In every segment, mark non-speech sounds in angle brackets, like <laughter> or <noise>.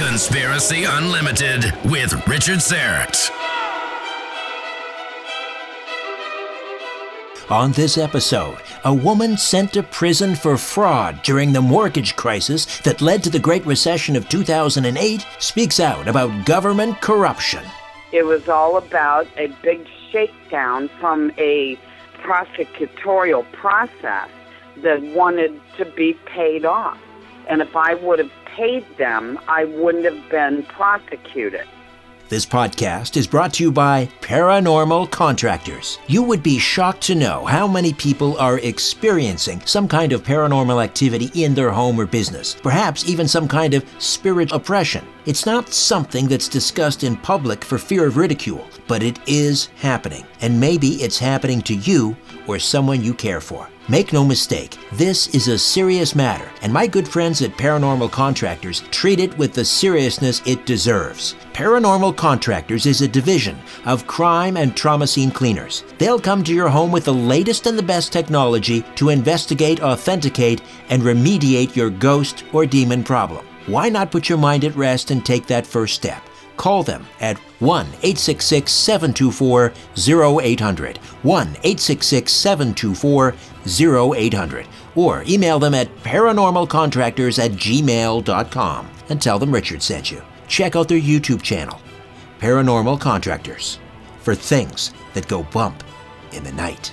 Conspiracy Unlimited with Richard Syrett. On this episode, a woman sent to prison for fraud during the mortgage crisis that led to the Great Recession of 2008 speaks out about government corruption. It was all about a big shakedown from a prosecutorial process that wanted to be paid off. And if I would have paid them, I wouldn't have been prosecuted. This podcast is brought to you by Paranormal Contractors. You would be shocked to know how many people are experiencing some kind of paranormal activity in their home or business, perhaps even some kind of spirit oppression. It's not something that's discussed in public for fear of ridicule, but it is happening. And maybe it's happening to you or someone you care for. Make no mistake, this is a serious matter, and my good friends at Paranormal Contractors treat it with the seriousness it deserves. Paranormal Contractors is a division of crime and trauma scene cleaners. They'll come to your home with the latest and the best technology to investigate, authenticate, and remediate your ghost or demon problem. Why not put your mind at rest and take that first step? Call them at 1 866 724 0800. 1 866 724 0800. Or email them at paranormalcontractors at gmail.com and tell them Richard sent you. Check out their YouTube channel, Paranormal Contractors, for things that go bump in the night.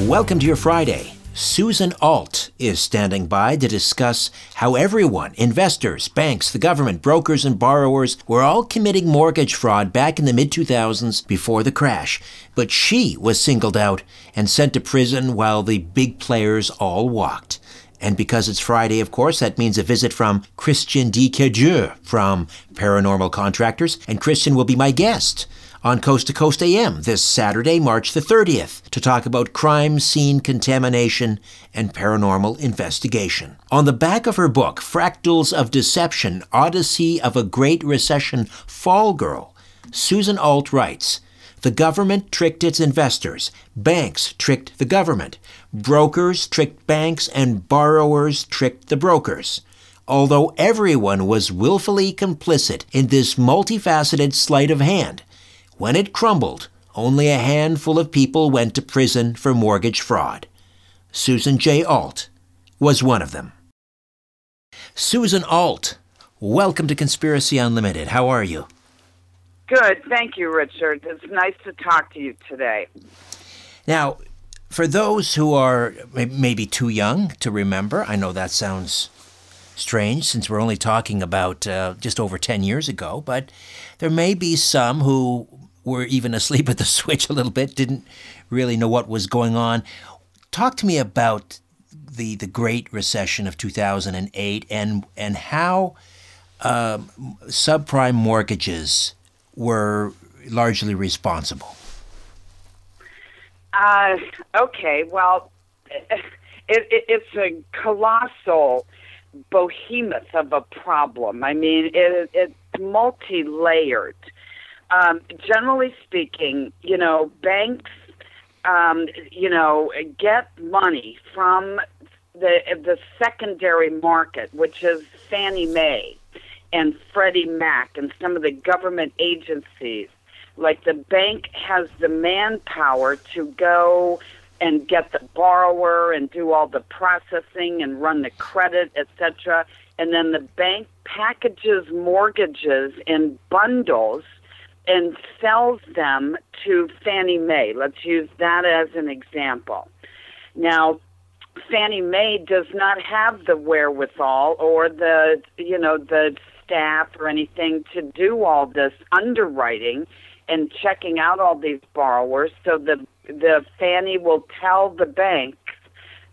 Welcome to your Friday. Susan Alt is standing by to discuss how everyone, investors, banks, the government, brokers, and borrowers, were all committing mortgage fraud back in the mid 2000s before the crash. But she was singled out and sent to prison while the big players all walked. And because it's Friday, of course, that means a visit from Christian Dieu from Paranormal Contractors, and Christian will be my guest on Coast to Coast AM this Saturday, March the 30th, to talk about crime scene contamination and paranormal investigation. On the back of her book, Fractals of Deception Odyssey of a Great Recession Fall Girl, Susan Alt writes, the government tricked its investors. Banks tricked the government. Brokers tricked banks, and borrowers tricked the brokers. Although everyone was willfully complicit in this multifaceted sleight of hand, when it crumbled, only a handful of people went to prison for mortgage fraud. Susan J. Alt was one of them. Susan Alt, welcome to Conspiracy Unlimited. How are you? Good. Thank you, Richard. It's nice to talk to you today. Now, for those who are maybe too young to remember, I know that sounds strange since we're only talking about uh, just over 10 years ago, but there may be some who were even asleep <laughs> at the switch a little bit, didn't really know what was going on. Talk to me about the, the Great Recession of 2008 and, and how um, subprime mortgages were largely responsible. Uh, okay, well, <laughs> it, it, it's a colossal behemoth of a problem. I mean, it, it's multi layered. Um, generally speaking, you know, banks, um, you know, get money from the the secondary market, which is Fannie Mae and Freddie Mac and some of the government agencies. Like the bank has the manpower to go and get the borrower and do all the processing and run the credit, etc. And then the bank packages mortgages in bundles and sells them to Fannie Mae. Let's use that as an example. Now, Fannie Mae does not have the wherewithal or the, you know, the staff or anything to do all this underwriting and checking out all these borrowers. So the the Fannie will tell the bank,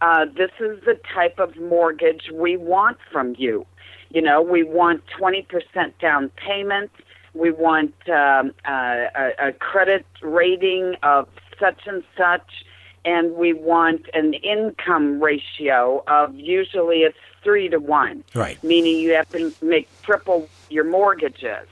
uh, "This is the type of mortgage we want from you. You know, we want 20% down payment. We want um, uh, a, a credit rating of such and such." and we want an income ratio of usually it's three to one. Right. Meaning you have to make triple your mortgages.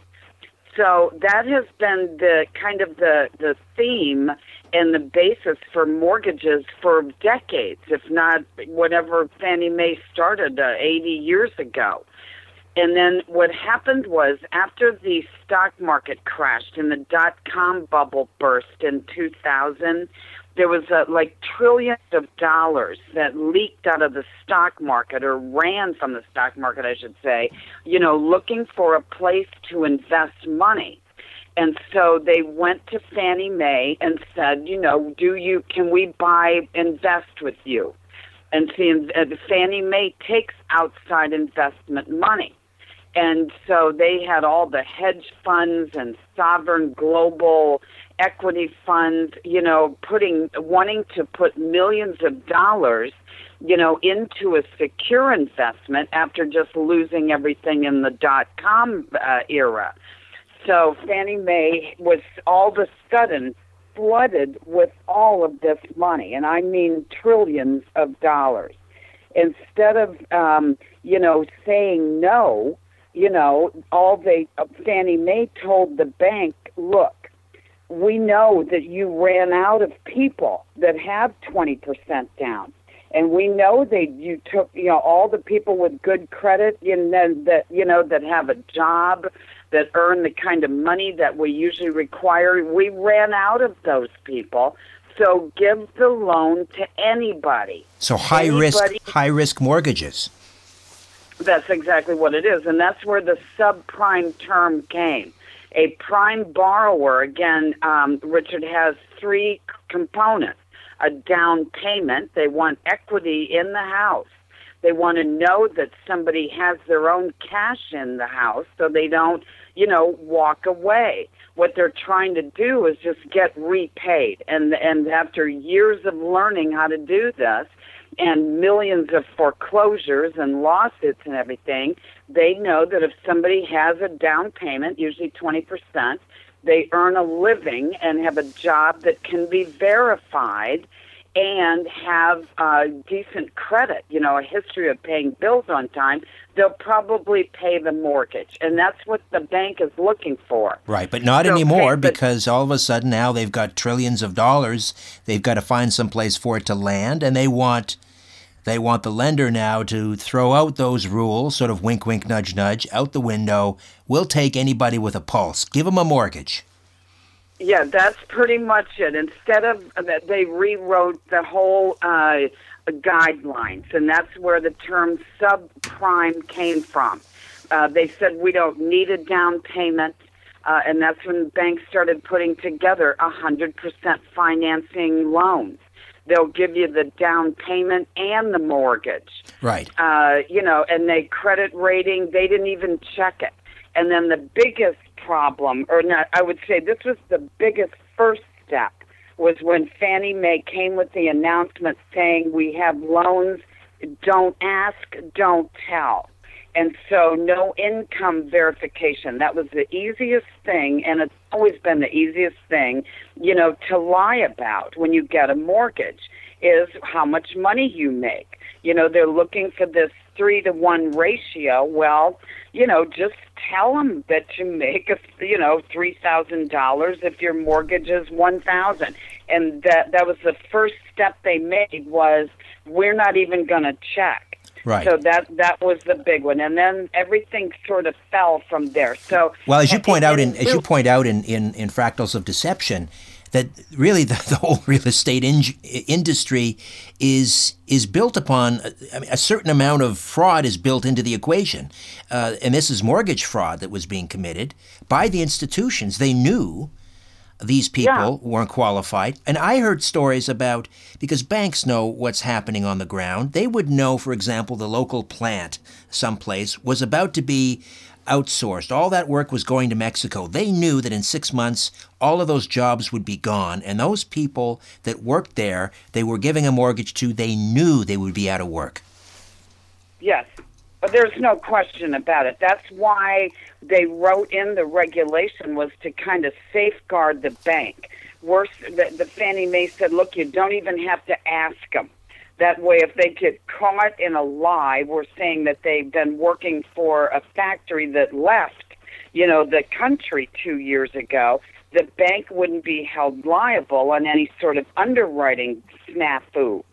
So that has been the kind of the, the theme and the basis for mortgages for decades, if not whatever Fannie Mae started uh, 80 years ago. And then what happened was after the stock market crashed and the dot com bubble burst in 2000, there was uh, like trillions of dollars that leaked out of the stock market or ran from the stock market, I should say, you know, looking for a place to invest money. And so they went to Fannie Mae and said, you know, do you can we buy invest with you? And see, Fannie Mae takes outside investment money. And so they had all the hedge funds and sovereign global equity funds, you know, putting wanting to put millions of dollars, you know, into a secure investment after just losing everything in the dot com uh, era. So Fannie Mae was all of a sudden flooded with all of this money, and I mean trillions of dollars. Instead of, um, you know, saying no, you know, all they uh, Fannie Mae told the bank, look, we know that you ran out of people that have 20% down. And we know that you took, you know, all the people with good credit, you know, that you know that have a job, that earn the kind of money that we usually require. We ran out of those people, so give the loan to anybody. So high anybody. risk, high risk mortgages. That's exactly what it is, and that's where the subprime term came a prime borrower, again, um, Richard has three components a down payment, they want equity in the house. They want to know that somebody has their own cash in the house so they don't, you know, walk away. What they're trying to do is just get repaid. And and after years of learning how to do this, and millions of foreclosures and lawsuits and everything, they know that if somebody has a down payment, usually 20%, they earn a living and have a job that can be verified and have uh, decent credit, you know, a history of paying bills on time, they'll probably pay the mortgage. And that's what the bank is looking for. Right, but not so anymore pay, because all of a sudden now they've got trillions of dollars. They've got to find some place for it to land and they want they want the lender now to throw out those rules, sort of wink, wink, nudge, nudge, out the window. We'll take anybody with a pulse. Give them a mortgage. Yeah, that's pretty much it. Instead of that, they rewrote the whole uh, guidelines, and that's where the term subprime came from. Uh, they said we don't need a down payment. Uh, and that's when banks started putting together a 100% financing loans they'll give you the down payment and the mortgage. Right. Uh, you know, and they credit rating, they didn't even check it. And then the biggest problem, or not, I would say this was the biggest first step, was when Fannie Mae came with the announcement saying we have loans, don't ask, don't tell. And so no income verification. That was the easiest thing, and it's always been the easiest thing, you know, to lie about when you get a mortgage is how much money you make. You know, they're looking for this three to one ratio. Well, you know, just tell them that you make a, you know, three thousand dollars if your mortgage is one thousand, and that that was the first step they made was we're not even going to check Right. So that that was the big one, and then everything sort of fell from there. So well, as you point out in as you point out in, in, in Fractals of Deception, that really the, <laughs> the whole real estate in, industry is is built upon I mean, a certain amount of fraud is built into the equation, uh, and this is mortgage fraud that was being committed by the institutions. They knew these people yeah. weren't qualified. And I heard stories about because banks know what's happening on the ground. They would know, for example, the local plant someplace was about to be outsourced. All that work was going to Mexico. They knew that in six months, all of those jobs would be gone. And those people that worked there, they were giving a mortgage to, they knew they would be out of work. Yes, but there's no question about it. That's why they wrote in the regulation was to kind of safeguard the bank. Worse, the, the Fannie Mae said, look, you don't even have to ask them. That way, if they get caught in a lie, we're saying that they've been working for a factory that left, you know, the country two years ago. The bank wouldn't be held liable on any sort of underwriting snafu.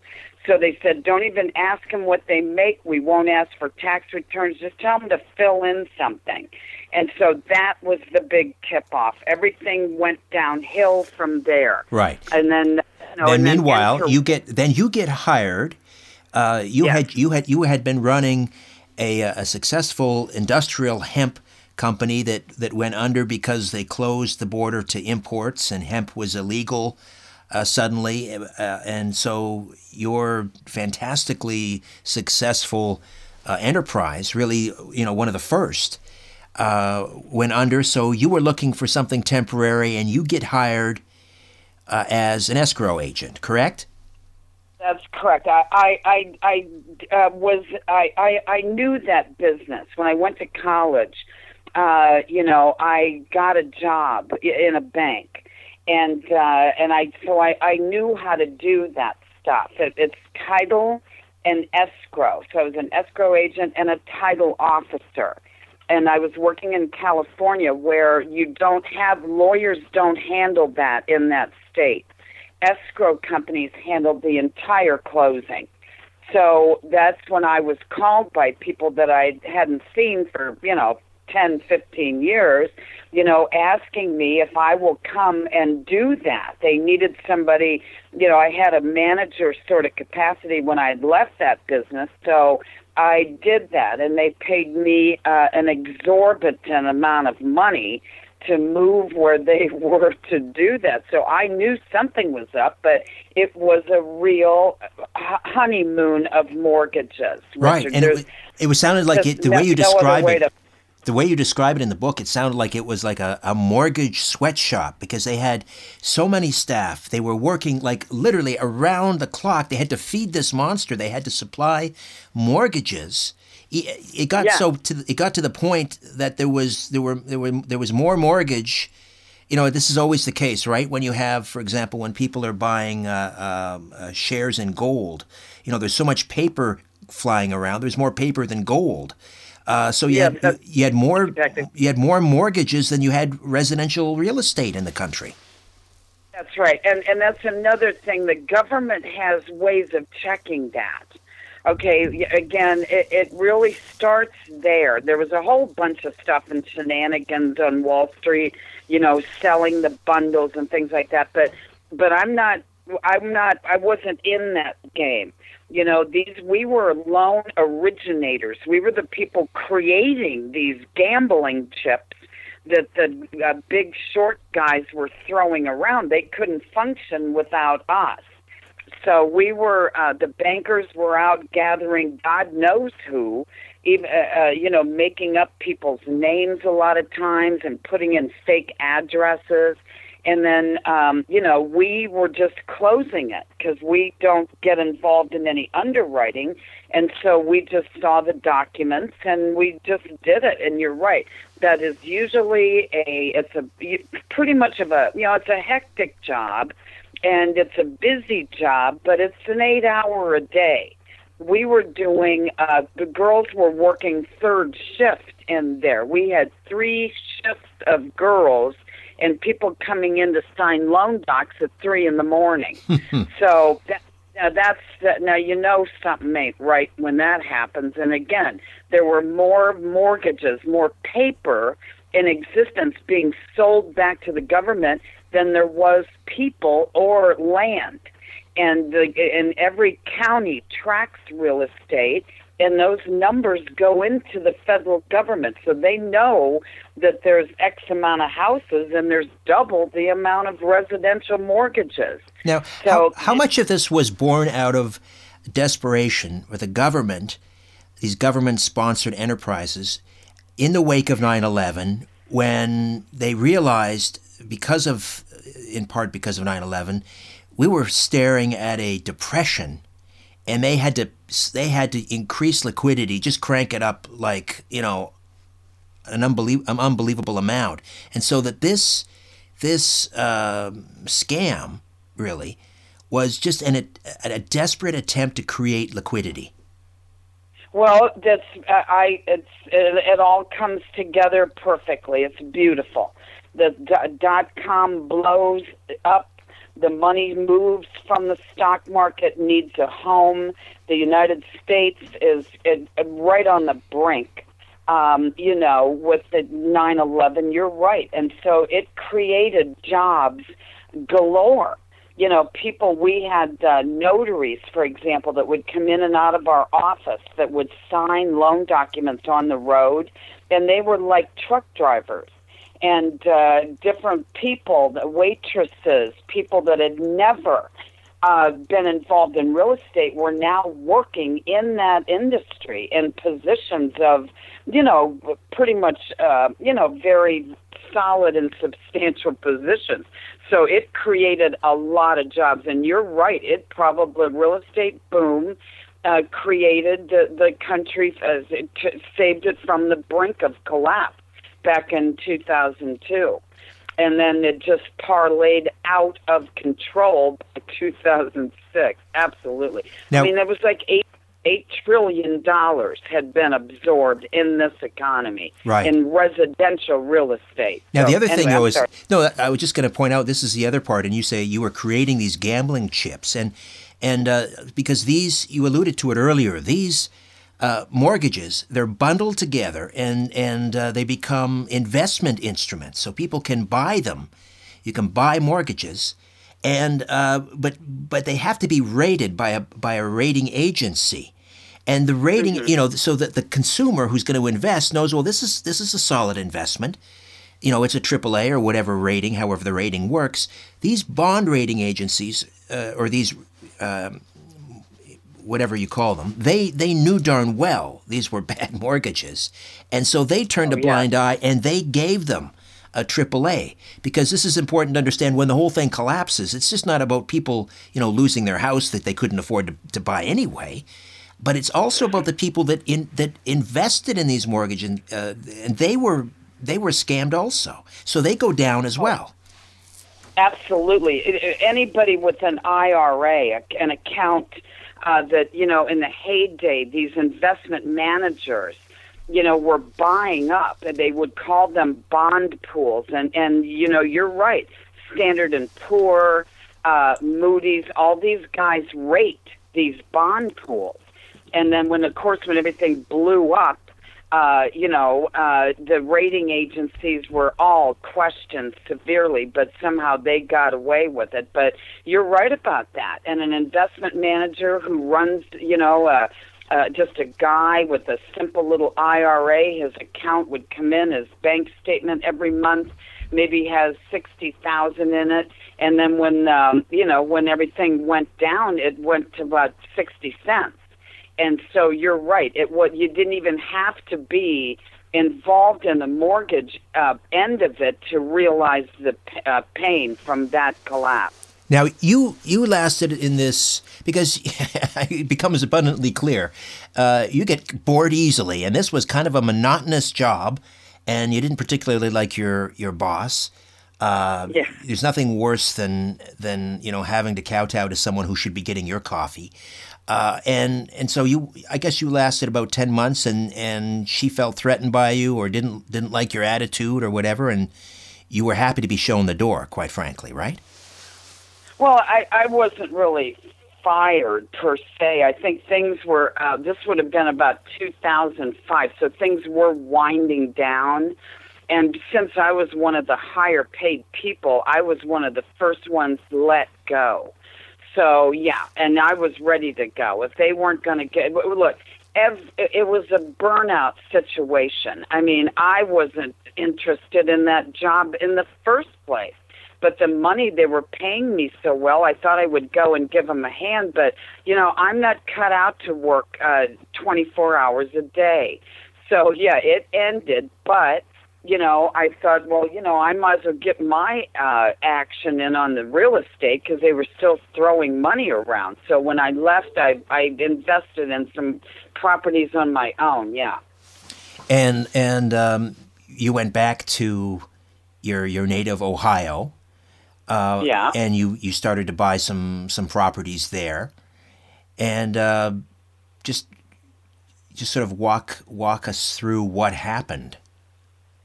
So they said, don't even ask them what they make. We won't ask for tax returns. Just tell them to fill in something. And so that was the big tip off. Everything went downhill from there. Right. And then, you know, then and meanwhile, enter- you get then you get hired. Uh, you Yes. had you had you had been running a, a successful industrial hemp company that, that went under because they closed the border to imports and hemp was illegal uh, suddenly, uh, and so your fantastically successful uh, enterprise, really, you know, one of the first, uh, went under. So you were looking for something temporary, and you get hired uh, as an escrow agent, correct? That's correct. I I I, I uh, was I, I I knew that business when I went to college. Uh, you know, I got a job in a bank, and uh, and I so I I knew how to do that stuff. It, it's title and escrow. So I was an escrow agent and a title officer. And I was working in California where you don't have lawyers don't handle that in that state escrow companies handled the entire closing. So that's when I was called by people that I hadn't seen for, you know, 10, 15 years, you know, asking me if I will come and do that. They needed somebody, you know, I had a manager sort of capacity when I left that business. So I did that, and they paid me uh, an exorbitant amount of money to move where they <laughs> were to do that. So I knew something was up, but it was a real h- honeymoon of mortgages. Right, Richard. and it, was- it was sounded like it, the no- way you no describe way it. to- the way you describe it in the book, it sounded like it was like a, a mortgage sweatshop because they had so many staff. They were working like literally around the clock. They had to feed this monster. They had to supply mortgages. It it got Yeah. so to it got to the point that there was there were there were there was more mortgage. You know, this is always the case, right? When you have, for example, when people are buying uh, um, uh, shares in gold, you know, there's so much paper flying around. There's more paper than gold. Uh, so you, Yeah, had, you had more exactly. you had more mortgages than you had residential real estate in the country. That's right. And and that's another thing. The government has ways of checking that. Okay, again, it, it really starts there. There was a whole bunch of stuff and shenanigans on Wall Street, you know, selling the bundles and things like that. But but I'm not I'm not I wasn't in that game. You know, these we were loan originators. We were the people creating these gambling chips that the uh, big short guys were throwing around. They couldn't function without us. So we were, uh, the bankers were out gathering God knows who, even, uh, uh, you know, making up people's names a lot of times and putting in fake addresses. And then, um, you know, we were just closing it because we don't get involved in any underwriting. And so we just saw the documents and we just did it. And you're right. That is usually a, it's a pretty much of a, you know, it's a hectic job and it's a busy job, but it's an eight hour a day. We were doing, uh, the girls were working third shift in there. We had three shifts of girls and people coming in to sign loan docs at three in the morning. <laughs> so that, now that's that. Now you know something ain't right when that happens. And again, there were more mortgages, more paper in existence being sold back to the government than there was people or land. And the, and every county tracks real estate, and those numbers go into the federal government, so they know that there's X amount of houses and there's double the amount of residential mortgages. Now, So- how, how much of this was born out of desperation with the government, these government sponsored enterprises, in the wake of 9 11 when they realized, because of, in part because of 9 11, we were staring at a depression and they had to they had to increase liquidity, just crank it up like you know an, an unbelievable amount, and so that this this uh, scam really was just an, a, a desperate attempt to create liquidity. Well, that's I. It's it, it all comes together perfectly. It's beautiful. The dot com blows up the money moves from the stock market, needs a home. The United States is right on the brink, um, you know, with the 9 11. You're right. And so it created jobs galore. You know, people, we had uh, notaries, for example, that would come in and out of our office that would sign loan documents on the road, and they were like truck drivers and uh, different people, the waitresses, people that had never uh, been involved in real estate were now working in that industry in positions of, you know, pretty much, uh, you know, very solid and substantial positions. So it created a lot of jobs. And you're right, it probably, real estate boom. Uh, created the, the country, uh, t- saved it from the brink of collapse back in 2002. And then it just parlayed out of control by 2006. Absolutely. Now, I mean, it was like eight eight trillion dollars had been absorbed in this economy right. in residential real estate. Now so, the other anyway, thing though is no, I was just going to point out this is the other part, and you say you were creating these gambling chips, and and uh, because these you alluded to it earlier, these uh, mortgages. They're bundled together and and uh, they become investment instruments. So people can buy them. You can buy mortgages, and uh, but but they have to be rated by a by a rating agency. And the rating, mm-hmm. you know, so that the consumer who's going to invest knows, well, this is this is a solid investment. You know, it's a AAA or whatever rating, however the rating works. These bond rating agencies uh, or these um, whatever you call them, they they knew darn well these were <laughs> bad mortgages, and so they turned oh, a blind yeah. eye and they gave them a AAA because this is important to understand when the whole thing collapses. It's just not about people you know losing their house that they couldn't afford to, to buy anyway. But it's also about the people that in, that invested in these mortgages, uh, and they were they were scammed also. So they go down as well. Absolutely. Anybody with an IRA, an account uh, that you know in the heyday these investment managers you know were buying up and they would call them bond pools. And and you know you're right. Standard and poor uh Moody's all these guys rate these bond pools. And then when of course when everything blew up uh, you know, uh, the rating agencies were all questioned severely, but somehow they got away with it. But you're right about that. And an investment manager who runs, you know, uh, uh, just a guy with a simple little IRA, his account would come in, his bank statement every month, maybe has sixty thousand in it, and then when um, you know when everything went down, it went to about sixty cents and so you're right. It what you didn't even have to be involved in the mortgage uh, end of it to realize the uh, pain from that collapse. Now you you lasted in this because <laughs> it becomes abundantly clear uh, you get bored easily, and this was kind of a monotonous job, and you didn't particularly like your your boss. Uh, yeah. There's nothing worse than than you know having to kowtow to someone who should be getting your coffee. Uh, and and so you, I guess you lasted about ten months, and, and she felt threatened by you, or didn't didn't like your attitude, or whatever, and you were happy to be shown the door, quite frankly, right? Well, I, I wasn't really fired per se. I think things were. Uh, this would have been about 2005, so things were winding down. And since I was one of the higher paid people, I was one of the first ones let go. So yeah, and I was ready to go. If they weren't going to get look, ev- it was a burnout situation. I mean, I wasn't interested in that job in the first place. But the money they were paying me so well, I thought I would go and give them a hand. But you know, I'm not cut out to work uh, 24 hours a day. so yeah, it ended, but you know, I thought, well, you know, I might as well get my uh, action in on the real estate because they were still throwing money around. So when I left, I I invested in some properties on my own. Yeah. And and um, you went back to your your native Ohio. Uh, Yeah. And you you started to buy some some properties there, and uh, just just sort of walk walk us through what happened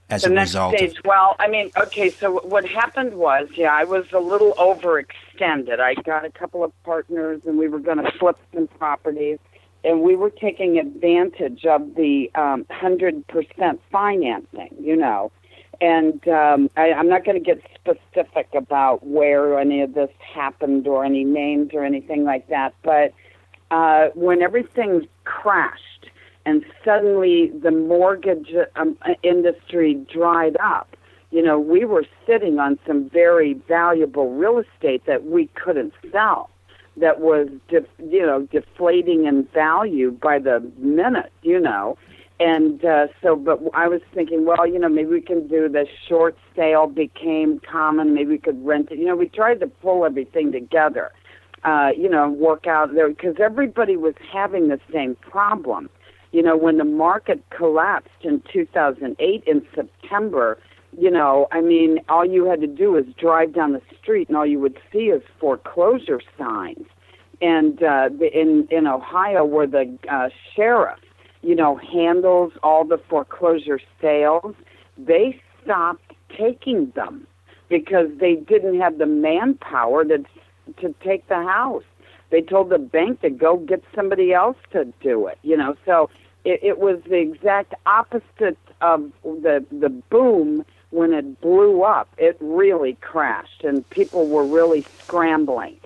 as the a next result. stage of, well i mean okay so what happened was yeah i was a little overextended i got a couple of partners and we were going to flip some properties and we were taking advantage of the um, 100% financing you know and um, I, i'm not going to get specific about where any of this happened or any names or anything like that but uh, when everything crashed and suddenly the mortgage um, industry dried up, you know, we were sitting on some very valuable real estate that we couldn't sell. That was, def- you know, deflating in value by the minute, you know. And uh, so, but I was thinking, well, you know, maybe we can do the short sale became common. Maybe we could rent it. You know, we tried to pull everything together, uh, you know, work out there because everybody was having the same problem you know, when the market collapsed in 2008 in September, you know, I mean, all you had to do was drive down the street and all you would see is foreclosure signs. And uh, in in Ohio, where the uh, sheriff, you know, handles all the foreclosure sales, they stopped taking them because they didn't have the manpower to to take the house. They told the bank to go get somebody else to do it. You know, so it, it was the exact opposite of the the boom when it blew up. It really crashed, and people were really scrambling.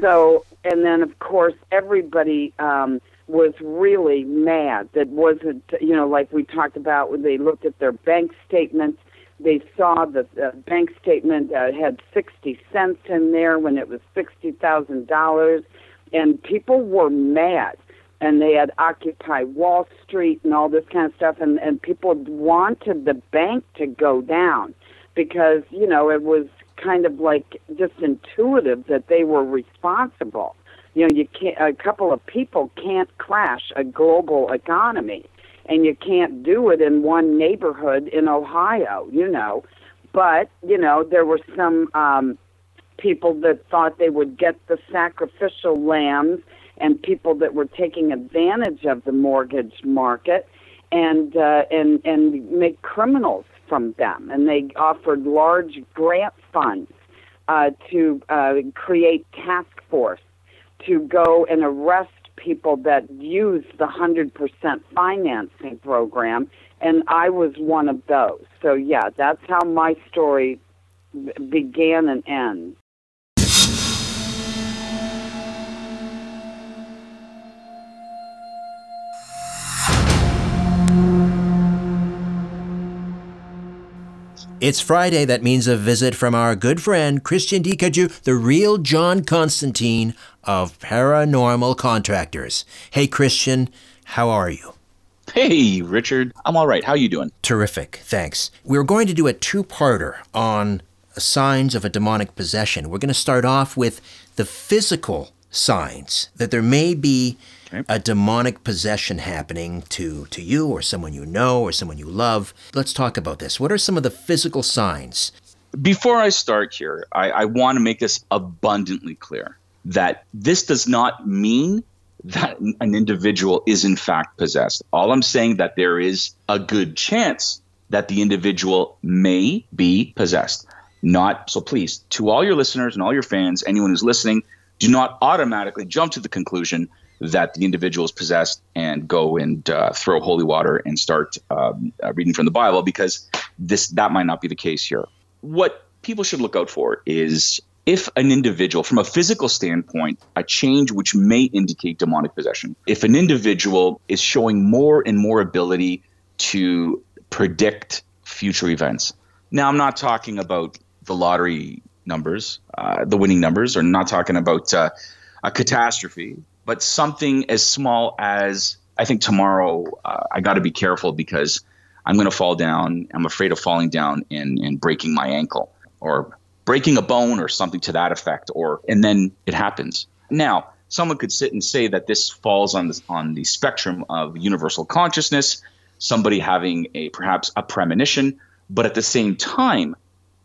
So, and then of course everybody um, was really mad. That wasn't, you know, like we talked about when they looked at their bank statements. They saw that the bank statement uh, had 60 cents in there when it was $60,000, and people were mad and they had Occupy Wall Street and all this kind of stuff, and, and people wanted the bank to go down because, you know, it was kind of like just intuitive that they were responsible. You know, you can't, a couple of people can't crash a global economy, and you can't do it in one neighborhood in Ohio, you know. But, you know, there were some um, people that thought they would get the sacrificial lambs and people that were taking advantage of the mortgage market and uh, and and make criminals from them. And they offered large grant funds uh, to uh, create task force to go and arrest people that use the hundred percent financing program. And I was one of those. So yeah, that's how my story began and ends. It's Friday. That means a visit from our good friend Christian Dicaju, the real John Constantine of Paranormal Contractors. Hey, Christian, how are you? Hey, Richard. I'm all right. How are you doing? Terrific, thanks. We're going to do a two-parter on signs of a demonic possession. We're going to start off with the physical signs that there may be Okay. a demonic possession happening to to you or someone you know or someone you love. Let's talk about this. What are some of the physical signs? Before I start here, I, I want to make this abundantly clear that this does not mean that an individual is in fact possessed. All I'm saying that there is a good chance that the individual may be possessed. Not so please, to all your listeners and all your fans, anyone who's listening, do not automatically jump to the conclusion that the individual is possessed and go and uh, throw holy water and start um, uh, reading from the Bible because this that might not be the case here. What people should look out for is if an individual, from a physical standpoint, a change which may indicate demonic possession. If an individual is showing more and more ability to predict future events. Now, I'm not talking about the lottery numbers, uh, the winning numbers, or not talking about uh, a catastrophe, but something as small as I think tomorrow uh, I got to be careful because I'm going to fall down. I'm afraid of falling down and, and breaking my ankle or breaking a bone or something to that effect. Or and then it happens. Now, someone could sit and say that this falls on the, on the spectrum of universal consciousness, somebody having a perhaps a premonition, but at the same time,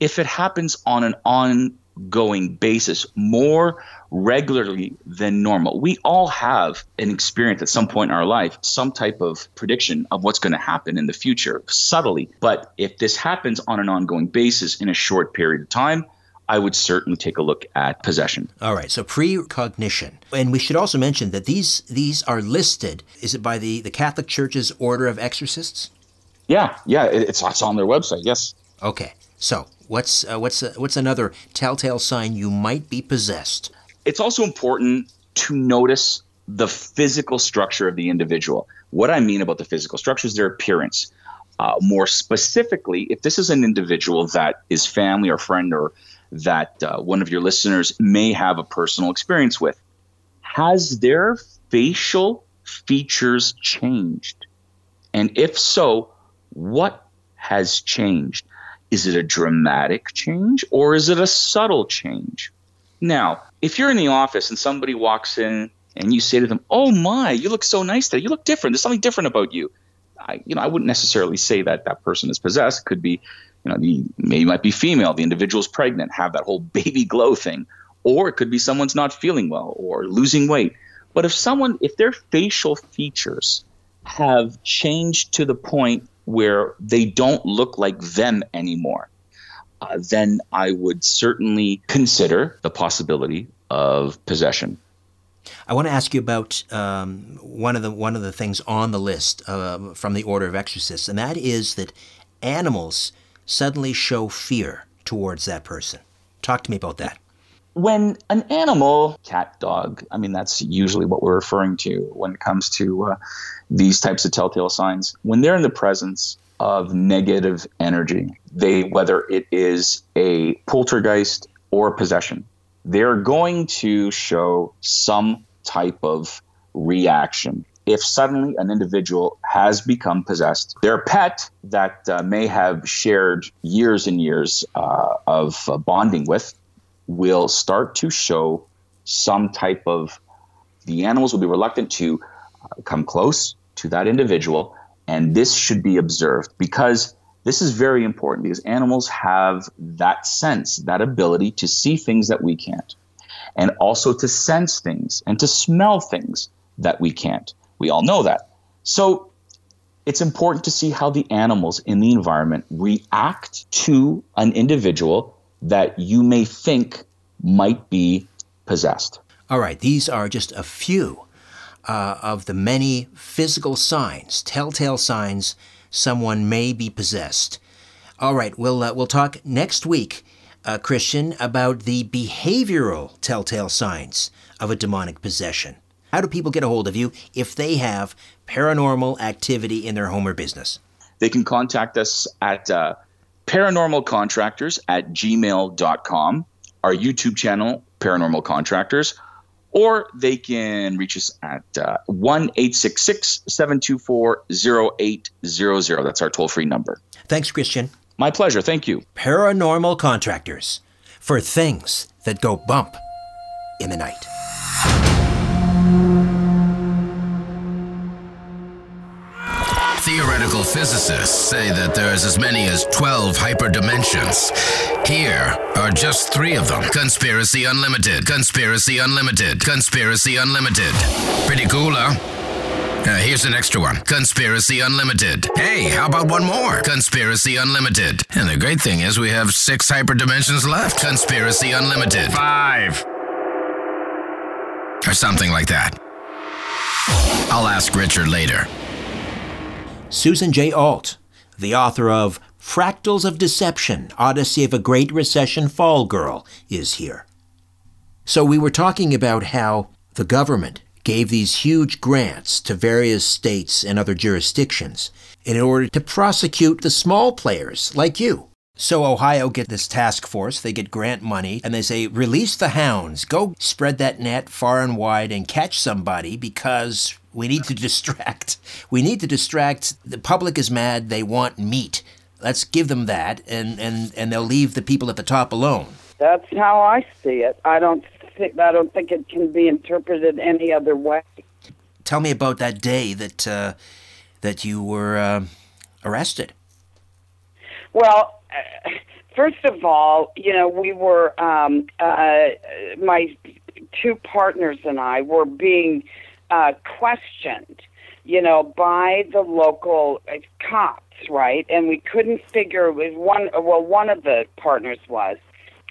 if it happens on an ongoing basis more regularly than normal. We all have an experience at some point in our life, some type of prediction of what's going to happen in the future, subtly. But if this happens on an ongoing basis in a short period of time, I would certainly take a look at possession. All right, so precognition. And we should also mention that these these are listed. Is it by the, the Catholic Church's Order of Exorcists? Yeah, yeah, it's, it's on their website, yes. Okay, so what's uh, what's uh, what's another telltale sign you might be possessed? It's also important to notice the physical structure of the individual. What I mean about the physical structure is their appearance. Uh, more specifically, if this is an individual that is family or friend or that uh, one of your listeners may have a personal experience with. Has their facial features changed? And if so, what has changed? Is it a dramatic change or is it a subtle change? Now, if you're in the office and somebody walks in and you say to them, "Oh my, you look so nice today. You look different. There's something different about you." I, you know, I wouldn't necessarily say that that person is possessed. Could be you know, the maybe might be female, the individual's pregnant, have that whole <laughs> baby glow thing, or it could be someone's not feeling well or losing weight. But if someone, if their facial features have changed to the point where they don't look like them anymore, uh, then I would certainly consider the possibility of possession. I want to ask you about um, one of the one of the things on the list uh, from the Order of Exorcists, and that is that animals suddenly show fear towards that person. Talk to me about that. When an animal, cat, dog, I mean, that's usually what we're referring to when it comes to uh, these types of telltale signs. When they're in the presence of negative energy, they, whether it is a poltergeist or possession, they're going to show some type of reaction if suddenly an individual has become possessed, their pet that uh, may have shared years and years uh, of uh, bonding with will start to show some type of, the animals will be reluctant to uh, come close to that individual. And this should be observed because this is very important because animals have that sense, that ability to see things that we can't, and also to sense things and to smell things that we can't. We all know that. So it's important to see how the animals in the environment react to an individual that you may think might be possessed. All right, these are just a few uh, of the many physical signs, telltale signs someone may be possessed. All right, we'll uh, we'll talk next week, uh, Christian, about the behavioral telltale signs of a demonic possession. How do people get a hold of you if they have paranormal activity in their home or business? They can contact us at uh, paranormalcontractors at gmail.com, our YouTube channel, Paranormal Contractors, or they can reach us at uh, 1 866 724 0800. That's our toll free number. Thanks, Christian. My pleasure. Thank you. Paranormal Contractors for things that go bump in the night. Theoretical physicists say that there's as many as 12 hyperdimensions. Here are just three of them Conspiracy Unlimited, Conspiracy Unlimited, Conspiracy Unlimited. Pretty cool, huh? Uh, here's an extra one Conspiracy Unlimited. Hey, how about one more? Conspiracy Unlimited. And the great thing is, we have six hyperdimensions left. Conspiracy Unlimited. Five. Or something like that. I'll ask Richard later. Susan J. Alt, the author of Fractals of Deception Odyssey of a Great Recession Fall Girl, is here. So, we were talking about how the government gave these huge grants to various states and other jurisdictions in order to prosecute the small players like you. So Ohio get this task force, they get grant money, and they say, release the hounds, go spread that net far and wide and catch somebody because we need to <laughs> distract. We need to distract. The public is mad, they want meat. Let's give them that, and, and, and they'll leave the people at the top alone. That's how I see it. I don't think I don't think it can be interpreted any other way. Tell me about that day that uh, that you were uh, arrested. Well, first of all, you know, we were um, uh, my two partners and I were being uh, questioned, you know, by the local uh, cops, right? And we couldn't figure it was one. Well, one of the partners was,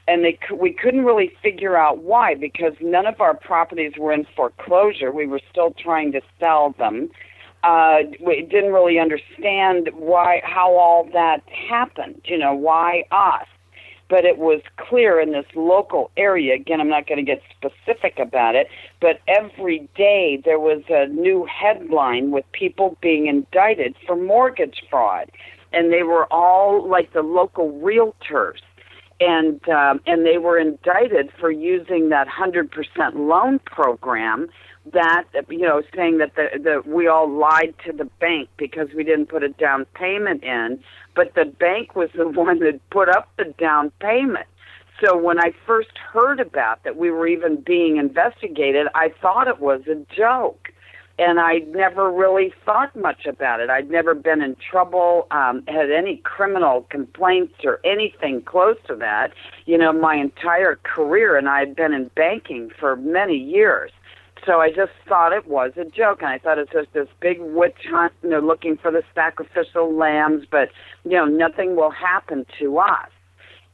and they we couldn't really figure out why because none of our properties were in foreclosure. We were still trying to sell them uh, didn't really understand why how all that happened. You know, why us? But it was clear in this local area. Again, I'm not going to get specific about it, but every day there was a new headline with people being indicted for mortgage fraud, and they were all like the local realtors and um, and they were indicted for using that hundred percent loan program that you know saying that the, the we all lied to the bank because we didn't put a down payment in but the bank was the <laughs> one that put up the down payment so when i first heard about that we were even being investigated i thought it was a joke and I never really thought much about it. I'd never been in trouble, um, had any criminal complaints or anything close to that, you know, my entire career, and I had been in banking for many years. So I just thought it was a joke, and I thought it was just this big witch hunt, you know, looking for the sacrificial lambs, but you know, nothing will happen to us.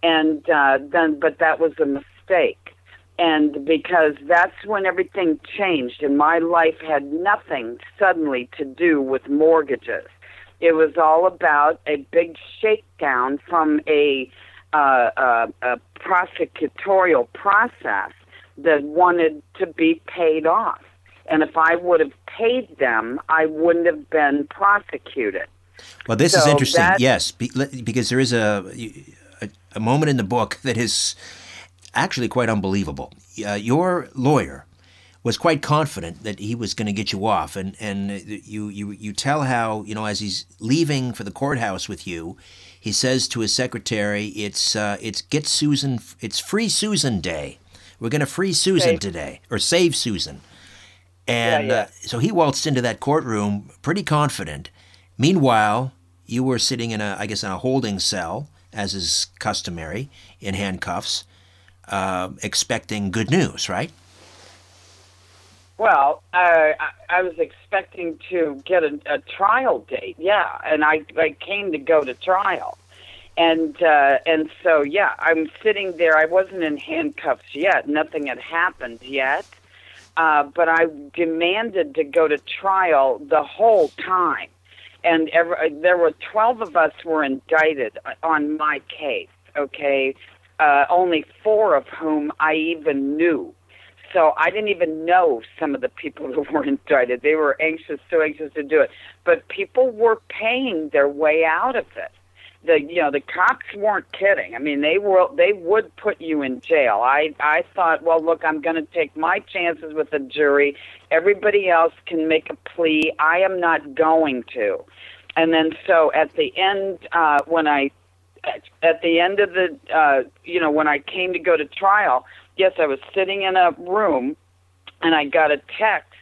And uh, then, but that was a mistake, and because that's when everything changed, and my life had nothing suddenly to do with mortgages. It was all about a big shakedown from a, uh, uh, a prosecutorial process that wanted to be paid off. And if I would have paid them, I wouldn't have been prosecuted. Well, this So is interesting. Yes, be, because there is a, a a moment in the book that is actually quite unbelievable. Uh, your lawyer was quite confident that he was going to get you off, and and you you you tell how you know as he's leaving for the courthouse with you, he says to his secretary, "It's uh, it's get Susan, it's free Susan Day. We're going to free Susan Save. today, or save Susan." And Yeah, yeah. Uh, so he waltzed into that courtroom pretty confident. Meanwhile, you were sitting in a, I guess, in a holding cell, as is customary, in handcuffs, uh, expecting good news, right? Well, I, I was expecting to get a, a trial date, yeah, and I, I came to go to trial, and uh, and so yeah, I'm sitting there. I wasn't in handcuffs yet; nothing had happened yet, uh, but I demanded to go to trial the whole time, and every, there were twelve of us were indicted on my case. Okay, uh, only four of whom I even knew. So I didn't even know some of the people <laughs> who were indicted. They were anxious, so anxious to do it. But people were paying their way out of it. The you know the cops weren't kidding. I mean they were they would put you in jail. I I thought, well, look, I'm going to take my chances with the jury. Everybody else can make a plea. I am not going to. And then so at the end, uh, when I at, at the end of the uh, you know when I came to go to trial, yes, I was sitting in a room, and I got a text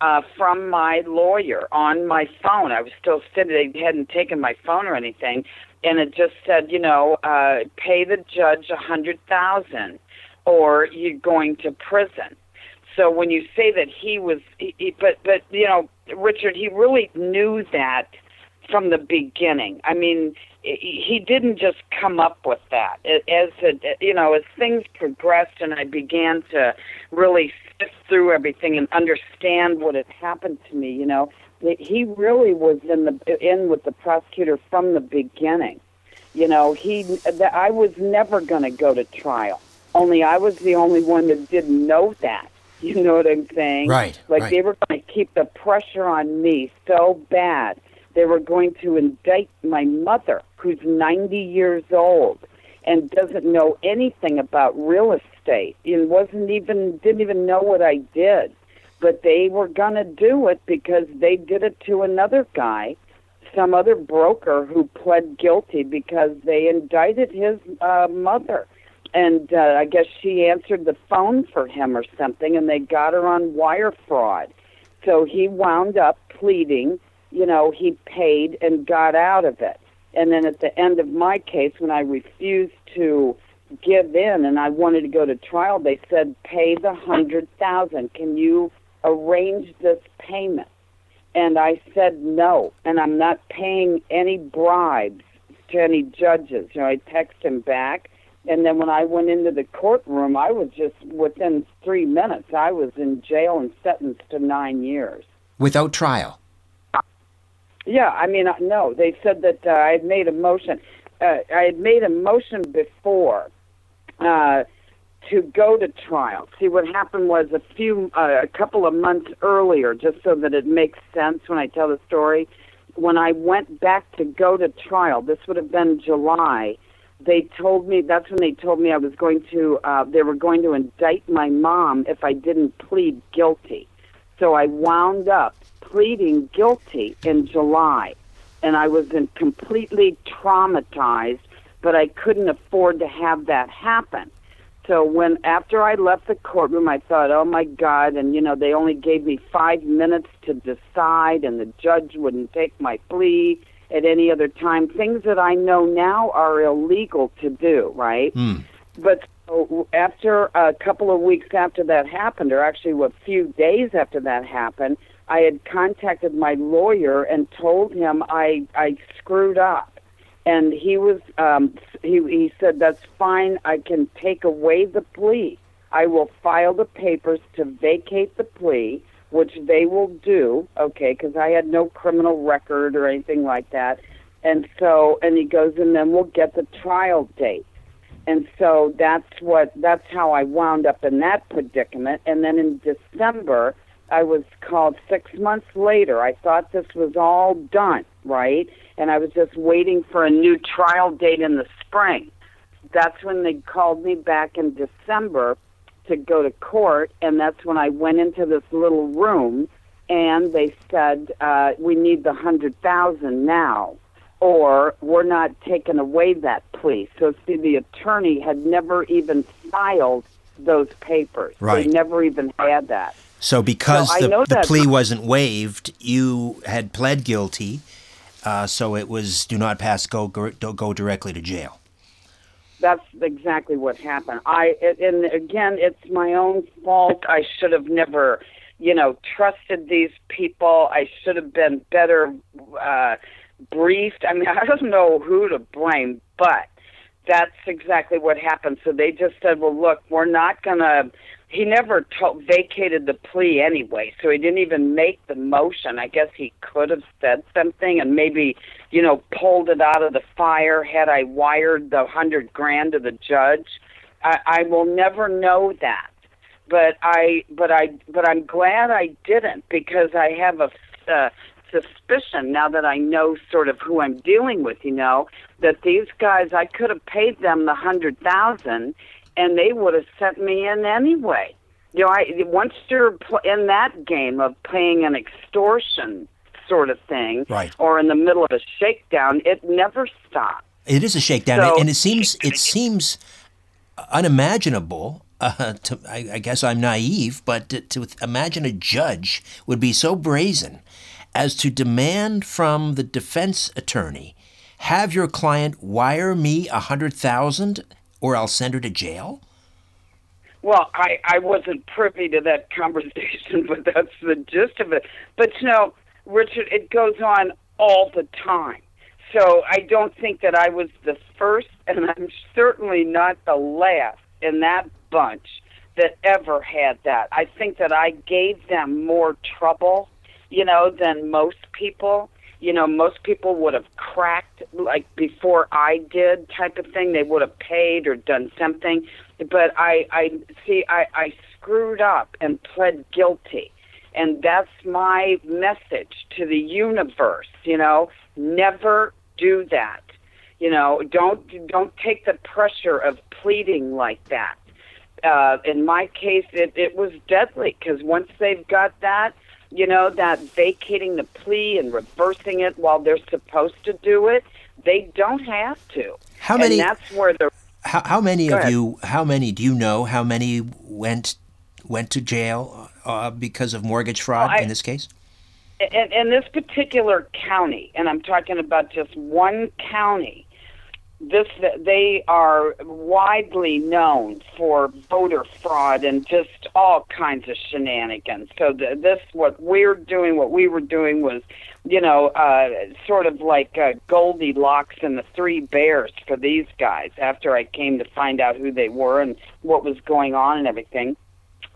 uh, from my lawyer on my phone. I was still sitting; they hadn't taken my phone or anything, and it just said, you know, uh, pay the judge a hundred thousand, or you're going to prison. So when you say that he was, he, he, but but you know, Richard, he really knew that from the beginning. I mean, he didn't just come up with that. As it, you know, as things progressed, and I began to really sift through everything and understand what had happened to me, you know, he really was in the in with the prosecutor from the beginning. You know, he that I was never going to go to trial. Only I was the only one that didn't know that. You know what I'm saying? Right, Like right. they were going to keep the pressure on me so bad they were going to indict my mother, who's 90 years old and doesn't know anything about real estate and wasn't even didn't even know what I did. But they were going to do it because they did it to another guy, some other broker who pled guilty because they indicted his uh, mother. And uh, I guess she answered the phone for him or something, and they got her on wire fraud. So he wound up pleading. You know, he paid and got out of it. And then at the end of my case, when I refused to give in and I wanted to go to trial, they said, "Pay the hundred thousand. Can you arrange this payment?" And I said no, and I'm not paying any bribes to any judges. You know, I text him back, and then when I went into the courtroom, I was just within three minutes, I was in jail and sentenced to nine years without trial. Yeah, I mean, uh, no. They said that uh, I had made a motion. Uh, I had made a motion before uh, to go to trial. See, what happened was a few, uh, a couple of months earlier, just so that it makes sense when I tell the story. When I went back to go to trial, this would have been July. They told me that's when they told me I was going to. Uh, they were going to indict my mom if I didn't plead guilty. So I wound up pleading guilty in July, and I was in completely traumatized, but I couldn't afford to have that happen. So when after I left the courtroom, I thought, "Oh my God!" And you know, they only gave me five minutes to decide, and the judge wouldn't take my plea at any other time. Things that I know now are illegal to do, right? Mm. But so after a couple of weeks after that happened, or actually a few days after that happened, I had contacted my lawyer and told him I I screwed up, and he was um, he he said that's fine. I can take away the plea. I will file the papers to vacate the plea, which they will do. Okay, because I had no criminal record or anything like that, and so and he goes and then we'll get the trial date. And so that's what that's how I wound up in that predicament. And then in December, I was called six months later. I thought this was all done, right? And I was just waiting for a new trial date in the spring. That's when they called me back in December to go to court, and that's when I went into this little room, and they said, uh, "We need the hundred thousand now, or we're not taking away that plea." So, see, the attorney had never even filed those papers. Right. They never even had that. So, because I the, the plea wasn't waived, you had pled guilty. Uh, so it was do not pass, go, go go directly to jail. that's exactly what happened. I and again, it's my own fault. I should have never, you know, trusted these people. I should have been better uh, briefed. I mean, <laughs> I don't know who to blame, but that's exactly what happened. So they just said, "Well, look, we're not gonna." He never to- vacated the plea anyway, so he didn't even make the motion. I guess he could have said something and maybe, you know, pulled it out of the fire had I wired the hundred grand to the judge. I, I will never know that, but I, but I, but I'm glad I didn't because I have a uh, suspicion now that I know sort of who I'm dealing with. You know that these guys, I could have paid them the hundred thousand, and they would have sent me in anyway. You know, I once you're in that game of paying an extortion sort of thing, Right. or in the middle of a shakedown, it never stops. It is a shakedown, So- and it seems <laughs> it seems unimaginable. Uh, to, I, I guess I'm naive, but to, to imagine a judge would be so brazen as to demand from the defense attorney, "Have your client wire me a hundred thousand, or I'll send her to jail." Well, I, I wasn't privy to that conversation, <laughs> but that's the gist of it. But you know, Richard, it goes on all the time. So I don't think that I was the first, and <laughs> I'm certainly not the last in that bunch that ever had that. I think that I gave them more trouble, you know, than most people. You know, most people would have cracked like before I did, type of thing. They would have paid or done something. But I, I see, I, I screwed up and pled guilty, And that's my message to the universe, you know, never do that. You know, don't don't take the pressure of pleading like that. Uh, in my case, it, it was deadly because once they've got that, you know, that vacating the plea and reversing it while they're supposed to do it, they don't have to. How many? And that's where the how, how many of ahead. you? How many do you know? How many went went to jail uh, because of mortgage fraud Oh, I- in this case? in, in this particular county, and I'm talking about just one county, this they are widely known for voter fraud and just all kinds of shenanigans. So the, this, what we're doing, what we were doing was, you know, uh, sort of like uh, Goldilocks and the Three Bears for these guys. After I came to find out who they were and what was going on and everything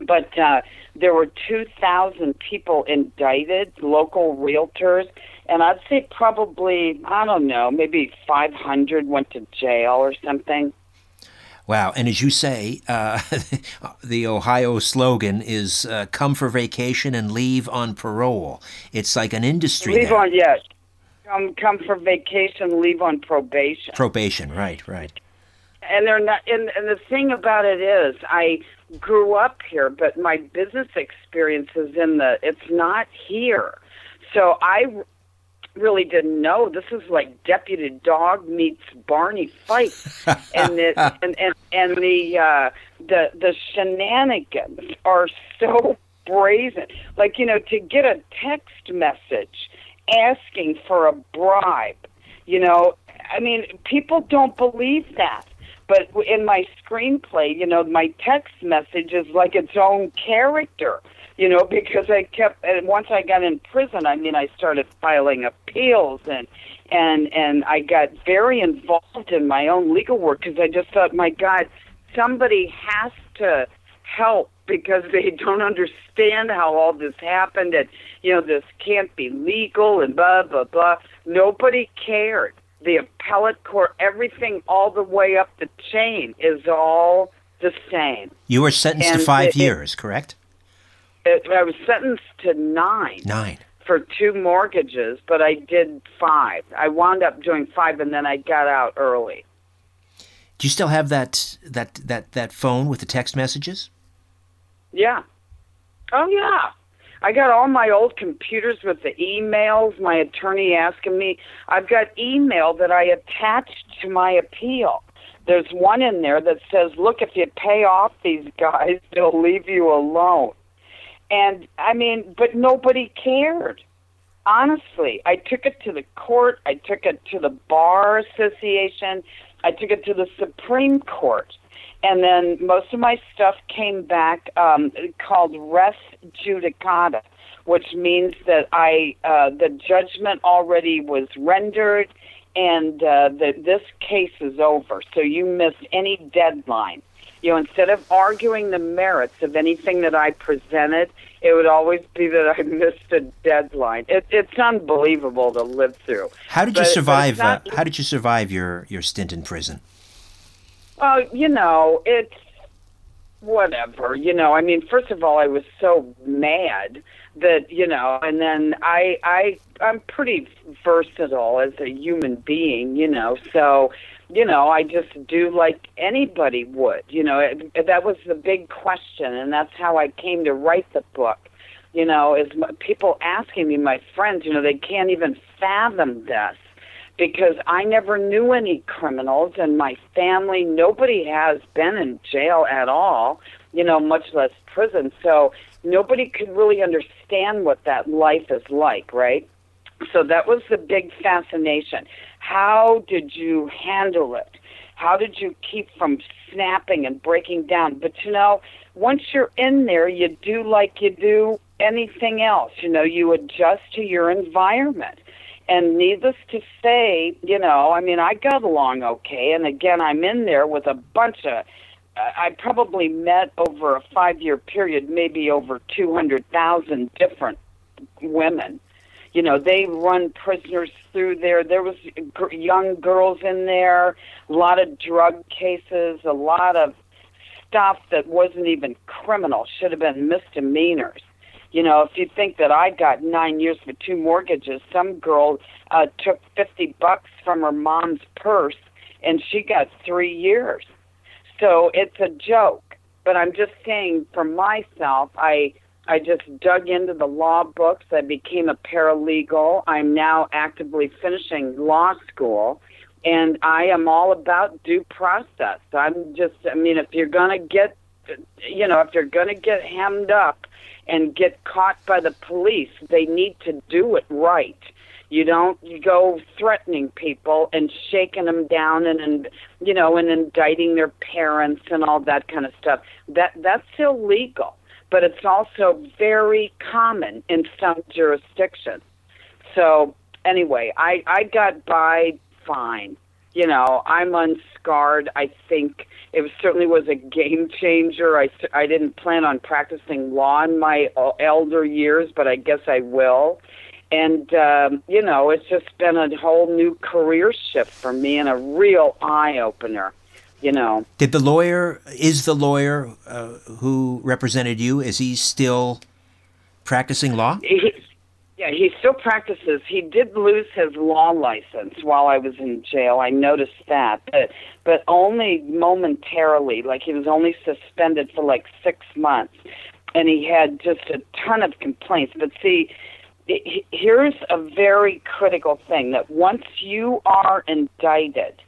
but uh, there were 2,000 people indicted, local realtors, and I'd say probably, I don't know, maybe 500 went to jail or something. Wow! And as you say, uh, <laughs> the Ohio slogan is uh, "Come for vacation and leave on parole." It's like an industry. Leave on, yes. Come, come for vacation, leave on probation. probation. Right, right. and they're not and, and the thing about it is i grew up here but my business experience is in the it's not here so i really didn't know. This is like Deputy Dawg meets Barney Fife <laughs> and it and and, and the uh the the shenanigans are so brazen. Like you know to get a text message asking for a bribe you know i mean people don't believe that. But in my screenplay you know my text message is like its own character you know because i kept and once i got in prison i mean i started filing appeals and and and i got very involved in my own legal work because i just thought my god somebody has to help because they <laughs> don't understand how all this happened and you know this can't be legal and blah blah blah. Nobody cared. The appellate court everything all the way up the chain is all the same. You were sentenced to five it- years, correct? I was sentenced to nine Nine. for two mortgages but i did five i wound up doing five and then i got out early Do you still have that that that that phone with the text messages? Yeah. Oh yeah. I got all my old computers with the emails, my attorney asking me. I've got email that I attached to my appeal. There's one in there that says, "Look, if you pay off these guys, they'll leave you alone." And I mean, but nobody cared. Honestly, I took it to the court, I took it to the bar association, I took it to the Supreme Court and then most of my stuff came back um, called res judicata, which means that I uh, the judgment already was rendered, and uh, that this case is over. So you missed any deadline. You know, instead of arguing the merits of anything that I presented, it would always be that I <laughs> missed a deadline. It, it's unbelievable to live through. How did you But- it's survive? Uh, how did you survive your your stint in prison? Well, you know, it's whatever. You know, I mean, first of all, I was so mad that you know, and then I I I'm pretty versatile as a human being. You know, so you know, I just do like anybody would. You know, it, that was the big question, and that's how I came to write the book. You know, is m- people asking me, my friends, you know, they can't even fathom this because I never knew any criminals and my family, nobody has been in jail at all, you know, much less prison. So nobody could really understand what that life is like, right? So that was the big fascination. How did you handle it? How did you keep from snapping and breaking down? But you know, once you're in there, you do like you do anything else. You know, you adjust to your environment. And needless to say, you know, I mean, I got along okay. And again, I'm in there with a bunch of, I probably met over a five year period, maybe over 200,000 different women. You know, they run prisoners through there. There was young girls in there, a lot of drug cases, a lot of stuff that wasn't even criminal, should have been misdemeanors. You know, if you think that I got nine years for two mortgages, some girl uh, took 50 bucks from her mom's purse and she got three years. So it's a joke. But I'm just saying for myself, I I just dug into the law books. I became a paralegal. I'm now actively finishing law school. And I am all about due process. I'm just, I mean, if you're going to get, you know, if you're going to get hemmed up and get caught by the police, they need to do it right. You don't go threatening people and shaking them down and, and you know and indicting their parents and all that kind of stuff. That that's illegal but it's also very common in some jurisdictions. So anyway, I I got by fine. You know, I'm unscarred. I think it certainly was a game changer. I I didn't plan on practicing law in my uh, elder years, but I guess I will. And um, you know, it's just been a whole new career shift for me and a real eye opener you know. Did the lawyer, is the lawyer uh, who represented you, is he still practicing law? He, yeah, he still practices. He did lose his law license while I was in jail. I noticed that, but but only momentarily. Like he was only suspended for like six months, and he had just a ton of complaints. But see, here's a very critical thing: that once you are indicted,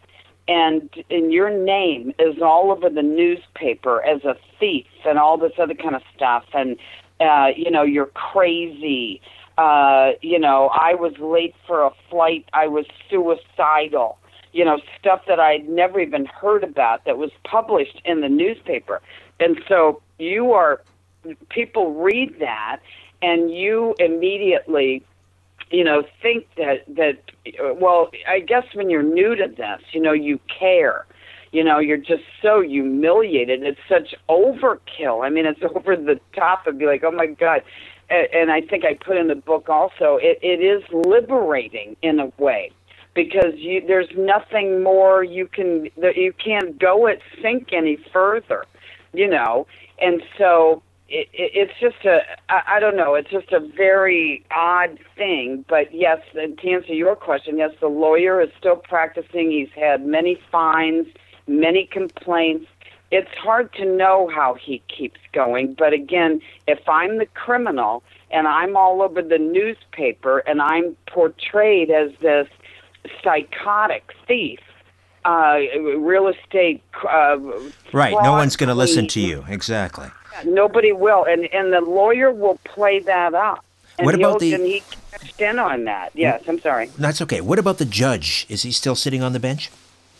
and and your name is all over the newspaper as a thief and all this other kind of stuff. And uh you know you're crazy. Uh you know i was late for a flight. I was suicidal. You know stuff that i'd never even heard about that was published in the newspaper. And so you are people read that and you immediately you know, think that that well, I guess when you're new to this, you know, you care. You know, you're just so humiliated. It's such overkill. I mean, it's <laughs> over the top and be like, oh my god. And and I think I put in the book also. It it is liberating in a way because you there's nothing more you can you can't go it sink any further. You know, and so it, it, it's just a I, I don't know it's just a very odd thing but yes to answer your question yes the lawyer is still practicing he's had many fines many complaints. It's hard to know how he keeps going but again if i'm the criminal and i'm all over the newspaper and i'm portrayed as this psychotic thief uh, real estate uh, right no one's going to listen to you exactly Nobody will, and and the lawyer will play that up. And what about the? He cashed in on that. Yes, I'm sorry. That's okay. What about the judge? Is he still sitting on the bench,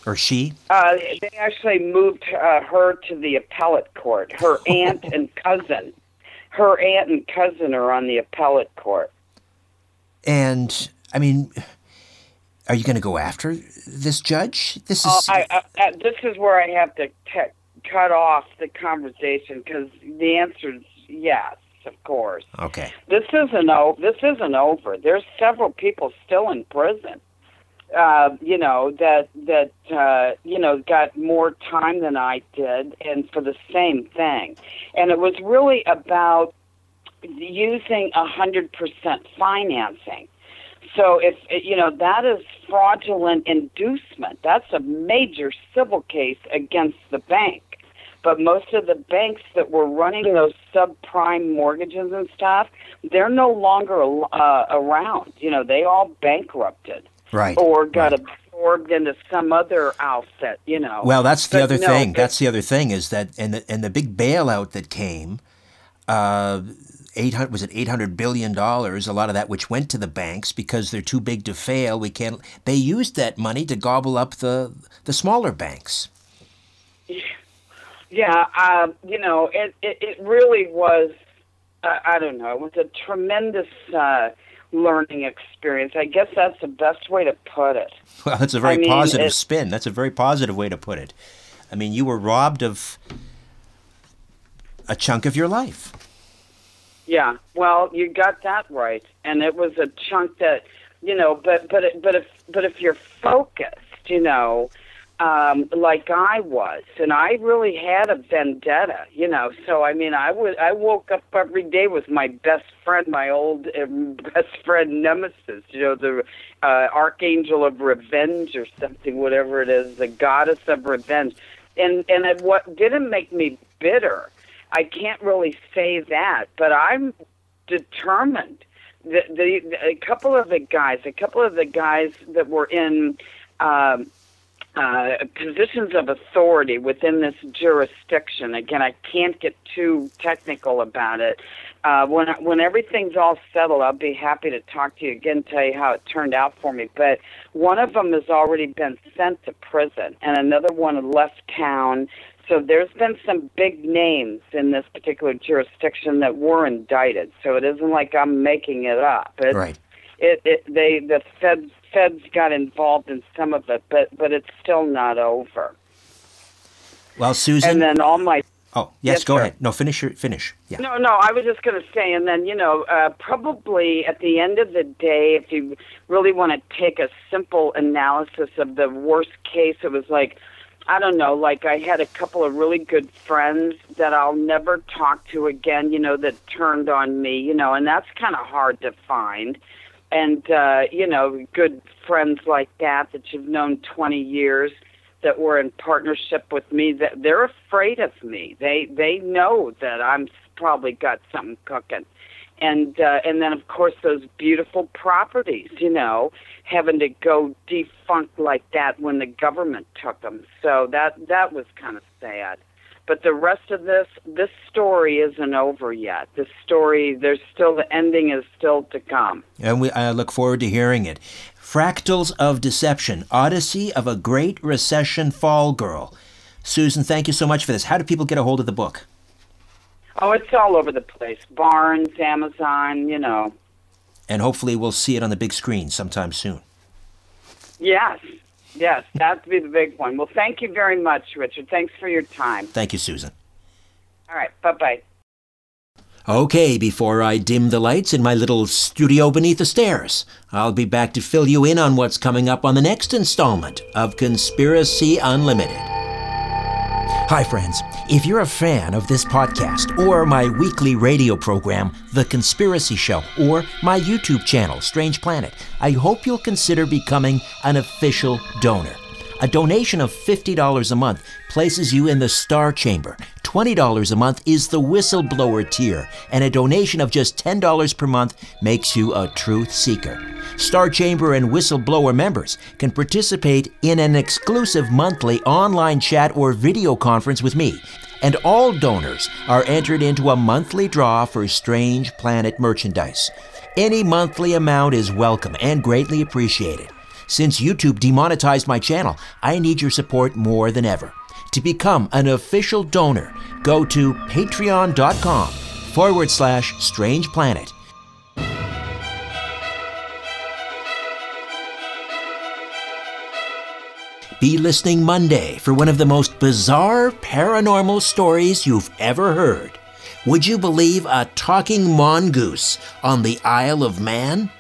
or she? Uh, they actually moved uh, her to the appellate court. Her <laughs> aunt and cousin, her aunt and cousin are on the appellate court. And I mean, are you going to go after this judge? This is. Uh, I, I, uh, this is where I have to te- cut off the conversation because the answer is yes, of course. Okay. This isn't over. This isn't over. There's several people still in prison. Uh, you know that that uh, you know got more time than I did, and for the same thing. And it was really about using a hundred percent financing. So if you know that is fraudulent inducement, that's a major civil case against the bank. But most of the banks that were running those subprime mortgages and stuff, they're no longer uh, around. You know, they all bankrupted. Right. Or got right. absorbed into some other outfit, you know. Well, that's the but other no, thing. That's the other thing is that and the and the big bailout that came uh 800 was it 800 billion dollars a lot of that which went to the banks because they're too big to fail we can't they used that money to gobble up the the smaller banks yeah, uh, you know, it, it, it really was, uh, I don't know, it was a tremendous uh, learning experience. I guess that's the best way to put it. Well, that's a very I mean, positive it, spin. That's a very positive way to put it. I mean, you were robbed of a chunk of your life. Yeah, well, you got that right, and it was a chunk that, you know, but but but if but if you're focused, you know, um, like I was, and I really had a vendetta, you know. So I mean, I would I woke up every day with my best friend, my old uh, best friend nemesis, you know, the uh, archangel of revenge or something, whatever it is, the goddess of revenge, and and it, what didn't make me bitter, I can't really say that, but I'm determined. The, the, the a couple of the guys, a couple of the guys that were in. Um, uh, positions of authority within this jurisdiction. Again, I can't get too technical about it. Uh, when when everything's all settled, I'll be happy to talk to you again, tell you how it turned out for me. But one of them has already been sent to prison, and another one left town. So there's been some big names in this particular jurisdiction that were indicted. So it isn't like I'm making it up. It's, right. It, it they the feds feds got involved in some of it, but but it's still not over. Well, Susan. And then all my. Oh yes, Yes, go sir. ahead. No, finish your finish. Yeah. No, no, I was just going to say, and then, you know, uh, probably at the end of the day, if you really want to take a simple analysis of the worst case, it was like, I don't know, like I had a couple of really good friends that I'll never talk to again, you know, that turned on me, you know, and that's kind of hard to find. And, uh, you know, good friends like that that you've known 20 years that were in partnership with me that they're afraid of me. They they know that I'm probably got something cooking. And uh, and then of course those beautiful properties, you know, having to go defunct like that when the government took them. So that that was kind of sad. But the rest of this this story isn't over yet. The story there's still the ending is still to come. And we, I look forward to hearing it. Fractals of Deception, Odyssey of a Great Recession Fall Girl. Susan, thank you so much for this. How do people get a hold of the book? Oh, it's all over the place. Barnes, Amazon, you know. And hopefully we'll see it on the big screen sometime soon. Yes. Yes, <laughs> that'd be the big one. Well, thank you very much, Richard. Thanks for your time. Thank you, Susan. All right. Bye-bye. Okay, before I dim the lights in my little studio beneath the stairs, I'll be back to fill you in on what's coming up on the next installment of Conspiracy Unlimited. Hi, friends. If you're a fan of this podcast, or my weekly radio program, The Conspiracy Show, or my YouTube channel, Strange Planet, I hope you'll consider becoming an official donor. A donation of $50 a month places you in the Star Chamber. $20 a month is the whistleblower tier, and a donation of just $10 per month makes you a truth seeker. Star Chamber and whistleblower members can participate in an exclusive monthly online chat or video conference with me. And all donors are entered into a monthly draw for Strange Planet merchandise. Any monthly amount is welcome and greatly appreciated. Since YouTube demonetized my channel, I need your support more than ever. To become an official donor, go to patreon.com forward slash strange planet. Be listening Monday for one of the most bizarre paranormal stories you've ever heard. Would you believe a talking mongoose on the Isle of Man?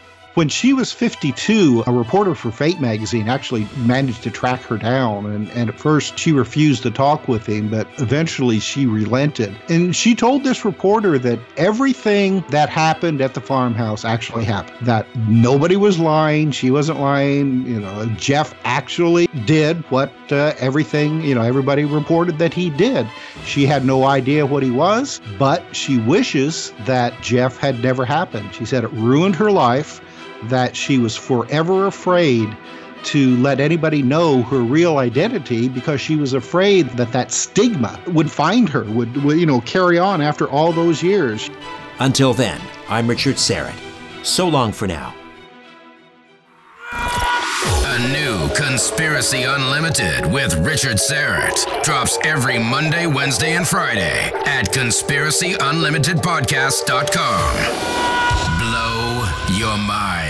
When she was 52, a reporter for Fate magazine actually managed to track her down. And, and at first, she refused to talk with him, but eventually she relented. And she told this reporter that everything that happened at the farmhouse actually happened, that nobody was lying. She wasn't lying. You know, Gef actually did what uh, everything, you know, everybody reported that he did. She had no idea what he was, but she wishes that Gef had never happened. She said it ruined her life that she was forever afraid to let anybody know her real identity because she was afraid that that stigma would find her would, would you know carry on after all those years Until then, I'm Richard Syrett. So long for now. A new Conspiracy Unlimited with Richard Syrett drops every Monday, Wednesday, and Friday at conspiracyunlimitedpodcast.com. Blow your mind.